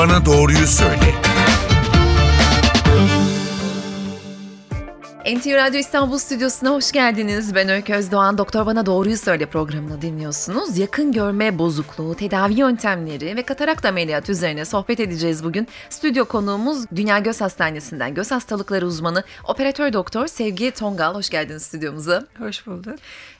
Bana Doğruyu Söyle. NTV Radyo İstanbul Stüdyosu'na hoş geldiniz. Ben Öykü Özdoğan. Doktor Bana Doğruyu Söyle programını dinliyorsunuz. Yakın görme bozukluğu, tedavi yöntemleri ve katarak ameliyat üzerine sohbet edeceğiz bugün. Stüdyo konuğumuz Dünya Göz Hastanesi'nden göz hastalıkları uzmanı operatör doktor Sevgi Tongal. Hoş geldiniz stüdyomuza. Hoş bulduk.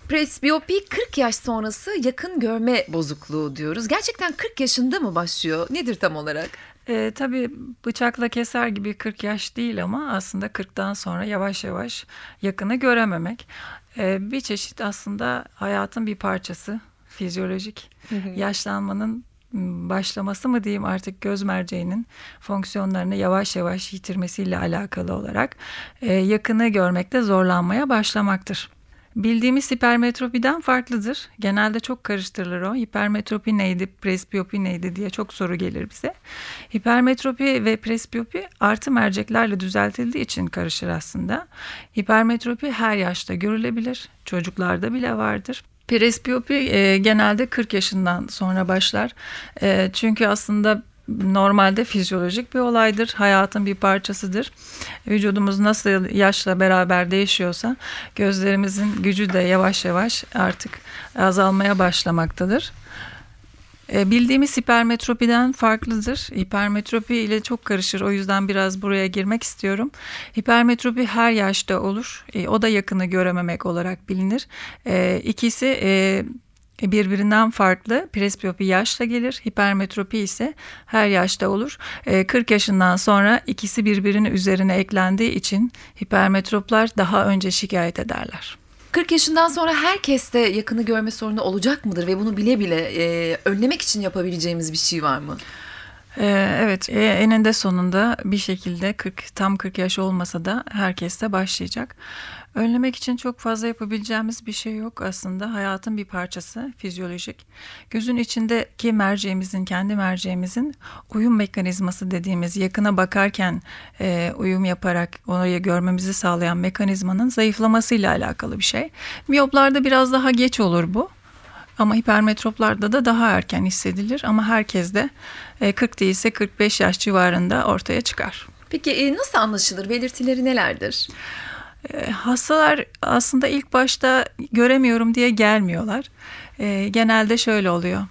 Presbiyopi 40 yaş sonrası yakın görme bozukluğu diyoruz. Gerçekten 40 yaşında mı başlıyor? Nedir tam olarak? E, tabii bıçakla keser gibi 40 yaş değil ama aslında 40'tan sonra yavaş yavaş yakını görememek. E, bir çeşit aslında hayatın bir parçası, fizyolojik yaşlanmanın başlaması mı diyeyim artık göz merceğinin fonksiyonlarını yavaş yavaş yitirmesiyle alakalı olarak e, yakını görmekte zorlanmaya başlamaktır. Bildiğimiz hipermetropiden farklıdır. Genelde çok karıştırılır o. Hipermetropi neydi, presbiyopi neydi diye çok soru gelir bize. Hipermetropi ve presbiyopi artı merceklerle düzeltildiği için karışır aslında. Hipermetropi her yaşta görülebilir. Çocuklarda bile vardır. Presbiyopi e, genelde 40 yaşından sonra başlar. E, çünkü aslında normalde fizyolojik bir olaydır. Hayatın bir parçasıdır. Vücudumuz nasıl yaşla beraber değişiyorsa gözlerimizin gücü de yavaş yavaş artık azalmaya başlamaktadır. E, bildiğimiz hipermetropiden farklıdır. Hipermetropi ile çok karışır. O yüzden biraz buraya girmek istiyorum. Hipermetropi her yaşta olur. E, o da yakını görememek olarak bilinir. E, ikisi birbirinden farklı. Presbiyopi yaşla gelir. Hipermetropi ise her yaşta olur. 40 yaşından sonra ikisi birbirinin üzerine eklendiği için hipermetroplar daha önce şikayet ederler. 40 yaşından sonra herkeste yakını görme sorunu olacak mıdır ve bunu bile bile e, önlemek için yapabileceğimiz bir şey var mı? Ee, evet e, eninde sonunda bir şekilde 40 tam 40 yaş olmasa da herkeste başlayacak. Önlemek için çok fazla yapabileceğimiz bir şey yok aslında. Hayatın bir parçası, fizyolojik. Gözün içindeki merceğimizin, kendi merceğimizin uyum mekanizması dediğimiz yakına bakarken e, uyum yaparak orayı görmemizi sağlayan mekanizmanın zayıflamasıyla alakalı bir şey. Miyoplarda biraz daha geç olur bu. Ama hipermetroplarda da daha erken hissedilir ama herkes de 40 değilse 45 yaş civarında ortaya çıkar. Peki e, nasıl anlaşılır? Belirtileri nelerdir? E, hastalar aslında ilk başta göremiyorum diye gelmiyorlar. E, genelde şöyle oluyor.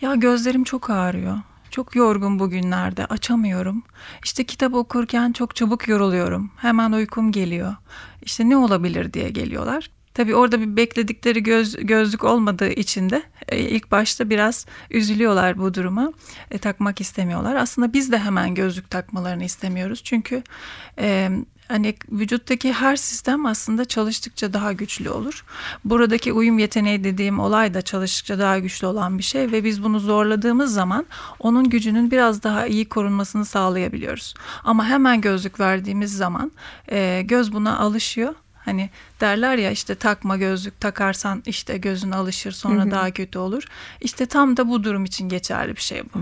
Ya gözlerim çok ağrıyor. Çok yorgun bugünlerde açamıyorum. İşte kitap okurken çok çabuk yoruluyorum. Hemen uykum geliyor. İşte ne olabilir diye geliyorlar. Tabii orada bir bekledikleri göz, gözlük olmadığı için de e, ilk başta biraz üzülüyorlar bu duruma. E, takmak istemiyorlar. Aslında biz de hemen gözlük takmalarını istemiyoruz. Çünkü e, hani vücuttaki her sistem aslında çalıştıkça daha güçlü olur. Buradaki uyum yeteneği dediğim olay da çalıştıkça daha güçlü olan bir şey ve biz bunu zorladığımız zaman onun gücünün biraz daha iyi korunmasını sağlayabiliyoruz. Ama hemen gözlük verdiğimiz zaman e, göz buna alışıyor Hani derler ya işte takma gözlük takarsan işte gözün alışır sonra hı hı. daha kötü olur. İşte tam da bu durum için geçerli bir şey bu.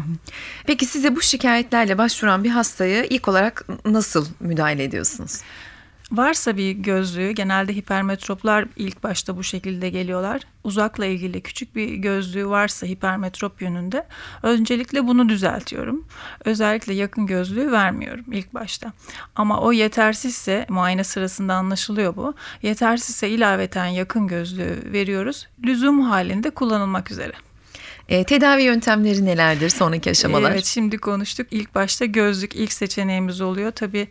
Peki size bu şikayetlerle başvuran bir hastaya ilk olarak nasıl müdahale ediyorsunuz? Varsa bir gözlüğü genelde hipermetroplar ilk başta bu şekilde geliyorlar. Uzakla ilgili küçük bir gözlüğü varsa hipermetrop yönünde öncelikle bunu düzeltiyorum. Özellikle yakın gözlüğü vermiyorum ilk başta. Ama o yetersizse muayene sırasında anlaşılıyor bu. Yetersizse ilaveten yakın gözlüğü veriyoruz. Lüzum halinde kullanılmak üzere. E, tedavi yöntemleri nelerdir sonraki aşamalar? Evet şimdi konuştuk. İlk başta gözlük ilk seçeneğimiz oluyor. Tabii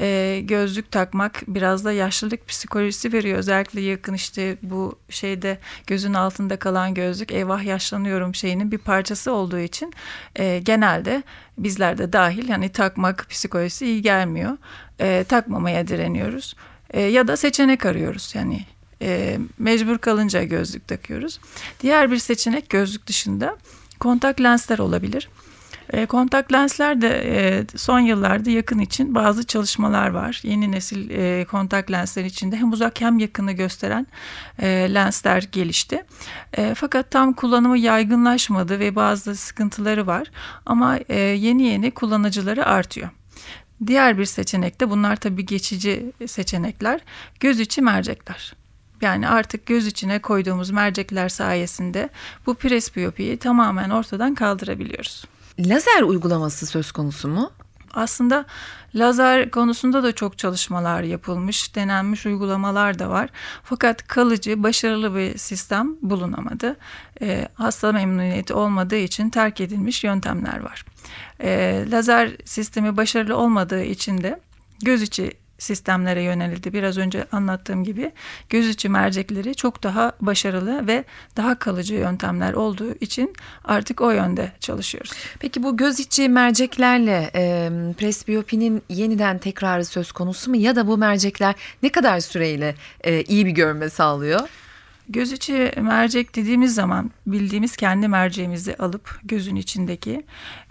e, gözlük takmak biraz da yaşlılık psikolojisi veriyor. Özellikle yakın işte bu şeyde gözün altında kalan gözlük eyvah yaşlanıyorum şeyinin bir parçası olduğu için e, genelde bizler de dahil yani takmak psikolojisi iyi gelmiyor. E, takmamaya direniyoruz. E, ya da seçenek arıyoruz yani e, mecbur kalınca gözlük takıyoruz. Diğer bir seçenek gözlük dışında kontak lensler olabilir. E, kontak lensler de e, son yıllarda yakın için bazı çalışmalar var. Yeni nesil e, kontak lensler içinde hem uzak hem yakını gösteren e, lensler gelişti. E, fakat tam kullanımı yaygınlaşmadı ve bazı sıkıntıları var. Ama e, yeni yeni kullanıcıları artıyor. Diğer bir seçenek de bunlar tabii geçici seçenekler. Göz içi mercekler. Yani artık göz içine koyduğumuz mercekler sayesinde bu presbiyopiyi tamamen ortadan kaldırabiliyoruz. Lazer uygulaması söz konusu mu? Aslında lazer konusunda da çok çalışmalar yapılmış, denenmiş uygulamalar da var. Fakat kalıcı, başarılı bir sistem bulunamadı. E, hasta memnuniyeti olmadığı için terk edilmiş yöntemler var. E, lazer sistemi başarılı olmadığı için de göz içi sistemlere yönelildi. Biraz önce anlattığım gibi göz içi mercekleri çok daha başarılı ve daha kalıcı yöntemler olduğu için artık o yönde çalışıyoruz. Peki bu göz içi merceklerle e, presbiyopinin yeniden tekrarı söz konusu mu ya da bu mercekler ne kadar süreyle e, iyi bir görme sağlıyor? Göz içi mercek dediğimiz zaman bildiğimiz kendi merceğimizi alıp gözün içindeki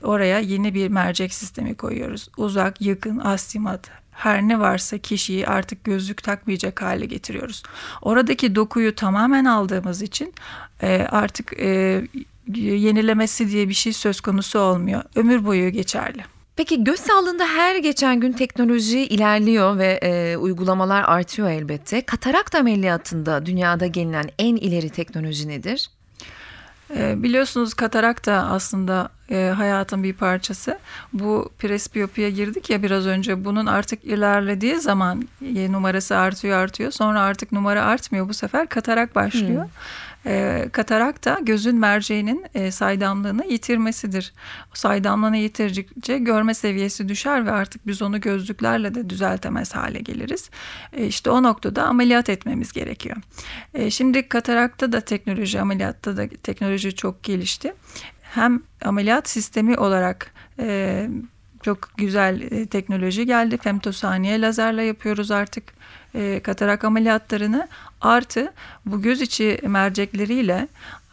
oraya yeni bir mercek sistemi koyuyoruz. Uzak, yakın, astigmat her ne varsa kişiyi artık gözlük takmayacak hale getiriyoruz. Oradaki dokuyu tamamen aldığımız için e, artık e, yenilemesi diye bir şey söz konusu olmuyor. Ömür boyu geçerli. Peki göz sağlığında her geçen gün teknoloji ilerliyor ve e, uygulamalar artıyor elbette. Katarakt ameliyatında dünyada gelinen en ileri teknoloji nedir? E, biliyorsunuz katarak da aslında e, hayatın bir parçası. Bu presbiyopiye girdik ya biraz önce. Bunun artık ilerlediği zaman e, numarası artıyor artıyor. Sonra artık numara artmıyor. Bu sefer katarak başlıyor. Hmm. E, katarak da gözün merceğinin e, saydamlığını yitirmesidir. O saydamlığını yitirdikçe görme seviyesi düşer ve artık biz onu gözlüklerle de düzeltemez hale geliriz. E, işte o noktada ameliyat etmemiz gerekiyor. E, şimdi katarakta da teknoloji, ameliyatta da teknoloji çok gelişti hem ameliyat sistemi olarak e, çok güzel e, teknoloji geldi. Femtosaniye lazerle yapıyoruz artık e, katarak ameliyatlarını. Artı bu göz içi mercekleriyle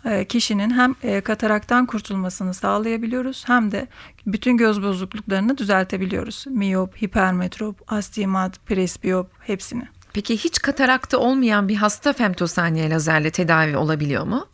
e, kişinin hem e, kataraktan kurtulmasını sağlayabiliyoruz hem de bütün göz bozukluklarını düzeltebiliyoruz. Miyop, hipermetrop, astigmat, presbiyop hepsini. Peki hiç katarakta olmayan bir hasta femtosaniye lazerle tedavi olabiliyor mu?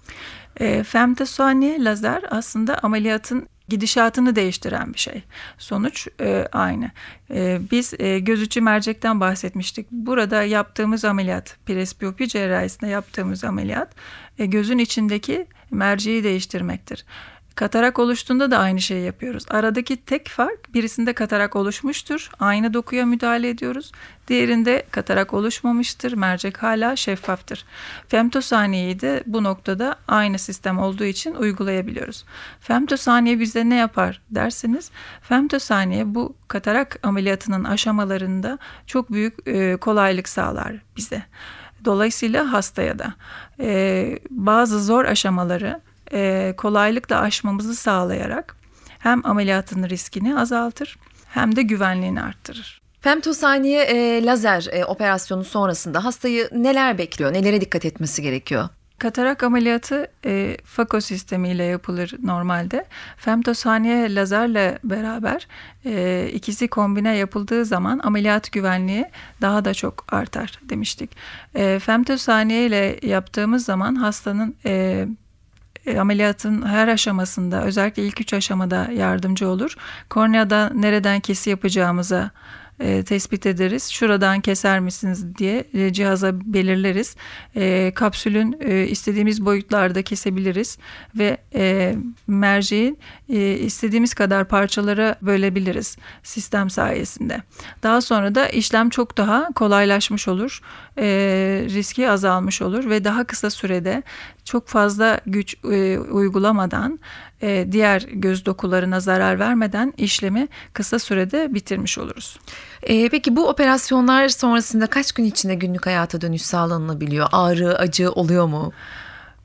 E, femtosaniye lazer aslında ameliyatın gidişatını değiştiren bir şey. Sonuç e, aynı. E, biz e, göz içi mercekten bahsetmiştik. Burada yaptığımız ameliyat, presbiyopi cerrahisinde yaptığımız ameliyat e, gözün içindeki merceği değiştirmektir. Katarak oluştuğunda da aynı şeyi yapıyoruz. Aradaki tek fark birisinde katarak oluşmuştur. Aynı dokuya müdahale ediyoruz. Diğerinde katarak oluşmamıştır. Mercek hala şeffaftır. Femtosaniyeyi de bu noktada aynı sistem olduğu için uygulayabiliyoruz. Femtosaniye bize ne yapar derseniz femtosaniye bu katarak ameliyatının aşamalarında çok büyük e, kolaylık sağlar bize. Dolayısıyla hastaya da e, bazı zor aşamaları e, kolaylıkla aşmamızı sağlayarak hem ameliyatın riskini azaltır hem de güvenliğini arttırır. Femtosaniye e, lazer e, operasyonu sonrasında hastayı neler bekliyor, nelere dikkat etmesi gerekiyor? Katarak ameliyatı e, FACO sistemiyle yapılır normalde. Femtosaniye lazerle beraber e, ikisi kombine yapıldığı zaman ameliyat güvenliği daha da çok artar demiştik. E, femtosaniye ile yaptığımız zaman hastanın e, e, ameliyatın her aşamasında özellikle ilk üç aşamada yardımcı olur. Korneada nereden kesi yapacağımıza e, tespit ederiz. Şuradan keser misiniz diye e, cihaza belirleriz. E, kapsülün e, istediğimiz boyutlarda kesebiliriz ve e, merceğin e, istediğimiz kadar parçalara bölebiliriz sistem sayesinde. Daha sonra da işlem çok daha kolaylaşmış olur. E, riski azalmış olur ve daha kısa sürede çok fazla güç e, uygulamadan e, diğer göz dokularına zarar vermeden işlemi kısa sürede bitirmiş oluruz. E, peki bu operasyonlar sonrasında kaç gün içinde günlük hayata dönüş sağlanabiliyor? Ağrı, acı oluyor mu?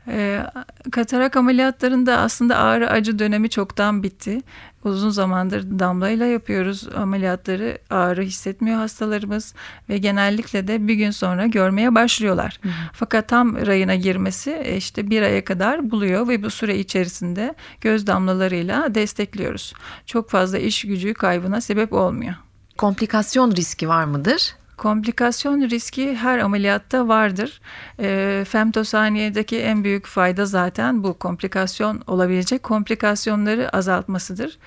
E, katarak ameliyatlarında aslında ağrı acı dönemi çoktan bitti. Uzun zamandır damlayla yapıyoruz ameliyatları. Ağrı hissetmiyor hastalarımız ve genellikle de bir gün sonra görmeye başlıyorlar. Hı. Fakat tam rayına girmesi e, işte bir aya kadar buluyor ve bu süre içerisinde göz damlalarıyla destekliyoruz. Çok fazla iş gücü kaybına sebep olmuyor. Komplikasyon riski var mıdır? Komplikasyon riski her ameliyatta vardır. E, femtosaniyedeki en büyük fayda zaten bu komplikasyon olabilecek komplikasyonları azaltmasıdır.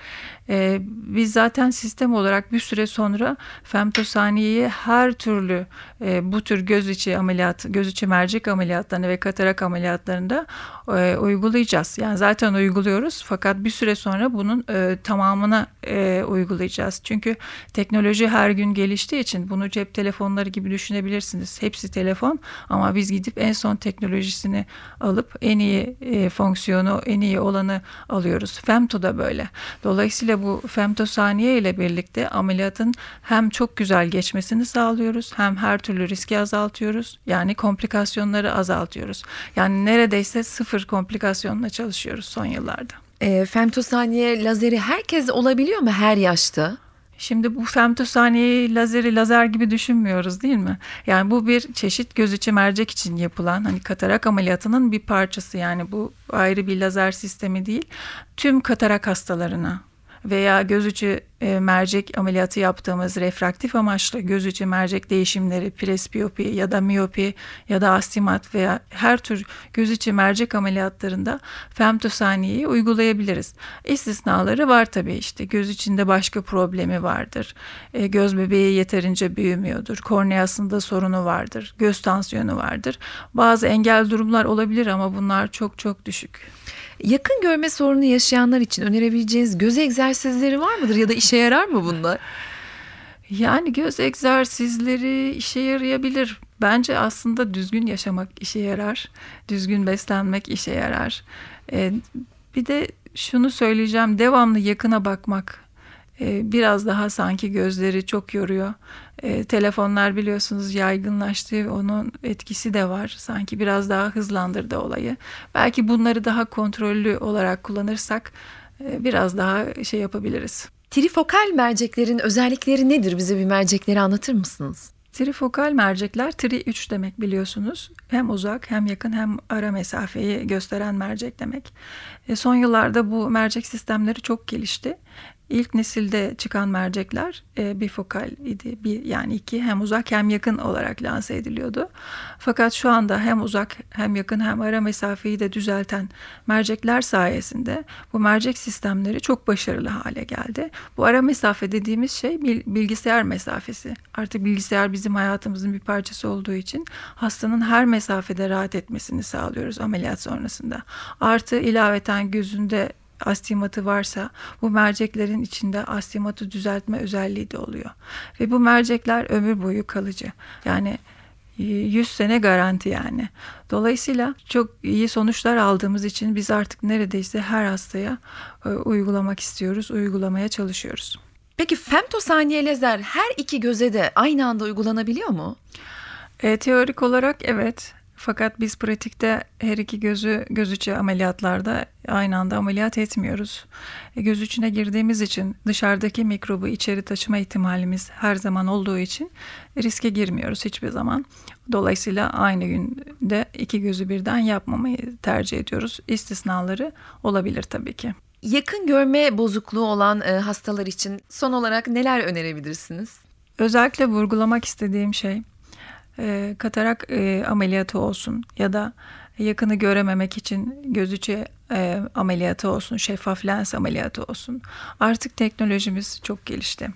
E, biz zaten sistem olarak bir süre sonra femtosaniyeyi her türlü e, bu tür göz içi ameliyat, göz içi mercek ameliyatlarını ve katarak ameliyatlarında e, uygulayacağız. Yani zaten uyguluyoruz fakat bir süre sonra bunun e, tamamına e, uygulayacağız. Çünkü teknoloji her gün geliştiği için bunu cep telefonları gibi düşünebilirsiniz. Hepsi telefon ama biz gidip en son teknolojisini alıp en iyi e, fonksiyonu, en iyi olanı alıyoruz. Femto da böyle. Dolayısıyla bu femtosaniye ile birlikte ameliyatın hem çok güzel geçmesini sağlıyoruz hem her türlü riski azaltıyoruz. Yani komplikasyonları azaltıyoruz. Yani neredeyse sıfır komplikasyonla çalışıyoruz son yıllarda. E, femtosaniye lazeri herkes olabiliyor mu her yaşta? Şimdi bu femtosaniyeyi lazeri lazer gibi düşünmüyoruz değil mi? Yani bu bir çeşit göz içi mercek için yapılan hani katarak ameliyatının bir parçası yani bu ayrı bir lazer sistemi değil. Tüm katarak hastalarına veya göz içi e, mercek ameliyatı yaptığımız refraktif amaçlı göz içi mercek değişimleri, presbiyopi ya da miyopi ya da astigmat veya her tür göz içi mercek ameliyatlarında femtosaniyeyi uygulayabiliriz. İstisnaları var tabii işte göz içinde başka problemi vardır. E, göz bebeği yeterince büyümüyordur. Korneasında sorunu vardır. Göz tansiyonu vardır. Bazı engel durumlar olabilir ama bunlar çok çok düşük. Yakın görme sorunu yaşayanlar için önerebileceğiniz göz egzersizleri var mıdır ya da işe yarar mı bunlar? Yani göz egzersizleri işe yarayabilir. Bence aslında düzgün yaşamak işe yarar. Düzgün beslenmek işe yarar. Ee, bir de şunu söyleyeceğim. Devamlı yakına bakmak e, biraz daha sanki gözleri çok yoruyor. E, telefonlar biliyorsunuz yaygınlaştı. Onun etkisi de var. Sanki biraz daha hızlandırdı olayı. Belki bunları daha kontrollü olarak kullanırsak e, biraz daha şey yapabiliriz. Trifokal merceklerin özellikleri nedir? Bize bir mercekleri anlatır mısınız? Trifokal mercekler tri 3 demek biliyorsunuz. Hem uzak hem yakın hem ara mesafeyi gösteren mercek demek. E, son yıllarda bu mercek sistemleri çok gelişti. İlk nesilde çıkan mercekler e, bifokal idi. Bir, yani iki hem uzak hem yakın olarak lanse ediliyordu. Fakat şu anda hem uzak hem yakın hem ara mesafeyi de düzelten mercekler sayesinde bu mercek sistemleri çok başarılı hale geldi. Bu ara mesafe dediğimiz şey bilgisayar mesafesi. Artık bilgisayar bizim hayatımızın bir parçası olduğu için hastanın her mesafede rahat etmesini sağlıyoruz ameliyat sonrasında. Artı ilaveten gözünde astigmatı varsa bu merceklerin içinde astigmatı düzeltme özelliği de oluyor. Ve bu mercekler ömür boyu kalıcı. Yani 100 sene garanti yani. Dolayısıyla çok iyi sonuçlar aldığımız için biz artık neredeyse her hastaya e, uygulamak istiyoruz, uygulamaya çalışıyoruz. Peki femtosaniye lazer her iki göze de aynı anda uygulanabiliyor mu? E, teorik olarak evet. Fakat biz pratikte her iki gözü göz içi ameliyatlarda aynı anda ameliyat etmiyoruz. E, göz içine girdiğimiz için dışarıdaki mikrobu içeri taşıma ihtimalimiz her zaman olduğu için riske girmiyoruz hiçbir zaman. Dolayısıyla aynı günde iki gözü birden yapmamayı tercih ediyoruz. İstisnaları olabilir tabii ki. Yakın görme bozukluğu olan e, hastalar için son olarak neler önerebilirsiniz? Özellikle vurgulamak istediğim şey e, katarak e, ameliyatı olsun ya da yakını görememek için göz içi e, ameliyatı olsun, şeffaf lens ameliyatı olsun. Artık teknolojimiz çok gelişti.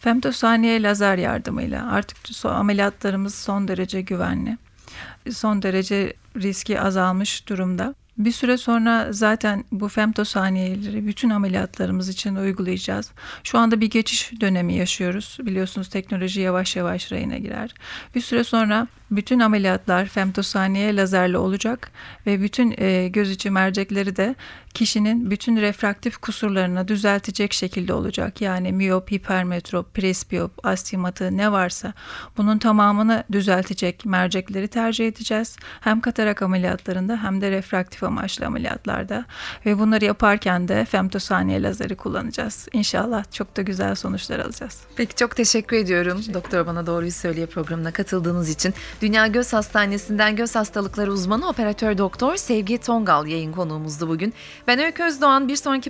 Femtosaniye lazer yardımıyla artık ameliyatlarımız son derece güvenli. Son derece riski azalmış durumda. Bir süre sonra zaten bu femtosaniyeleri bütün ameliyatlarımız için uygulayacağız. Şu anda bir geçiş dönemi yaşıyoruz. Biliyorsunuz teknoloji yavaş yavaş rayına girer. Bir süre sonra bütün ameliyatlar femtosaniye lazerle olacak ve bütün e, göz içi mercekleri de kişinin bütün refraktif kusurlarını düzeltecek şekilde olacak. Yani miyop, hipermetrop, presbiyop, astigmatı ne varsa bunun tamamını düzeltecek mercekleri tercih edeceğiz. Hem katarak ameliyatlarında hem de refraktif amaçlı ameliyatlarda ve bunları yaparken de femtosaniye lazeri kullanacağız. İnşallah çok da güzel sonuçlar alacağız. Peki çok teşekkür ediyorum. Teşekkür Doktor Bana Doğruyu Söyleye programına katıldığınız için. Dünya Göz Hastanesi'nden göz hastalıkları uzmanı operatör doktor Sevgi Tongal yayın konuğumuzdu bugün. Ben Öykü Özdoğan bir sonraki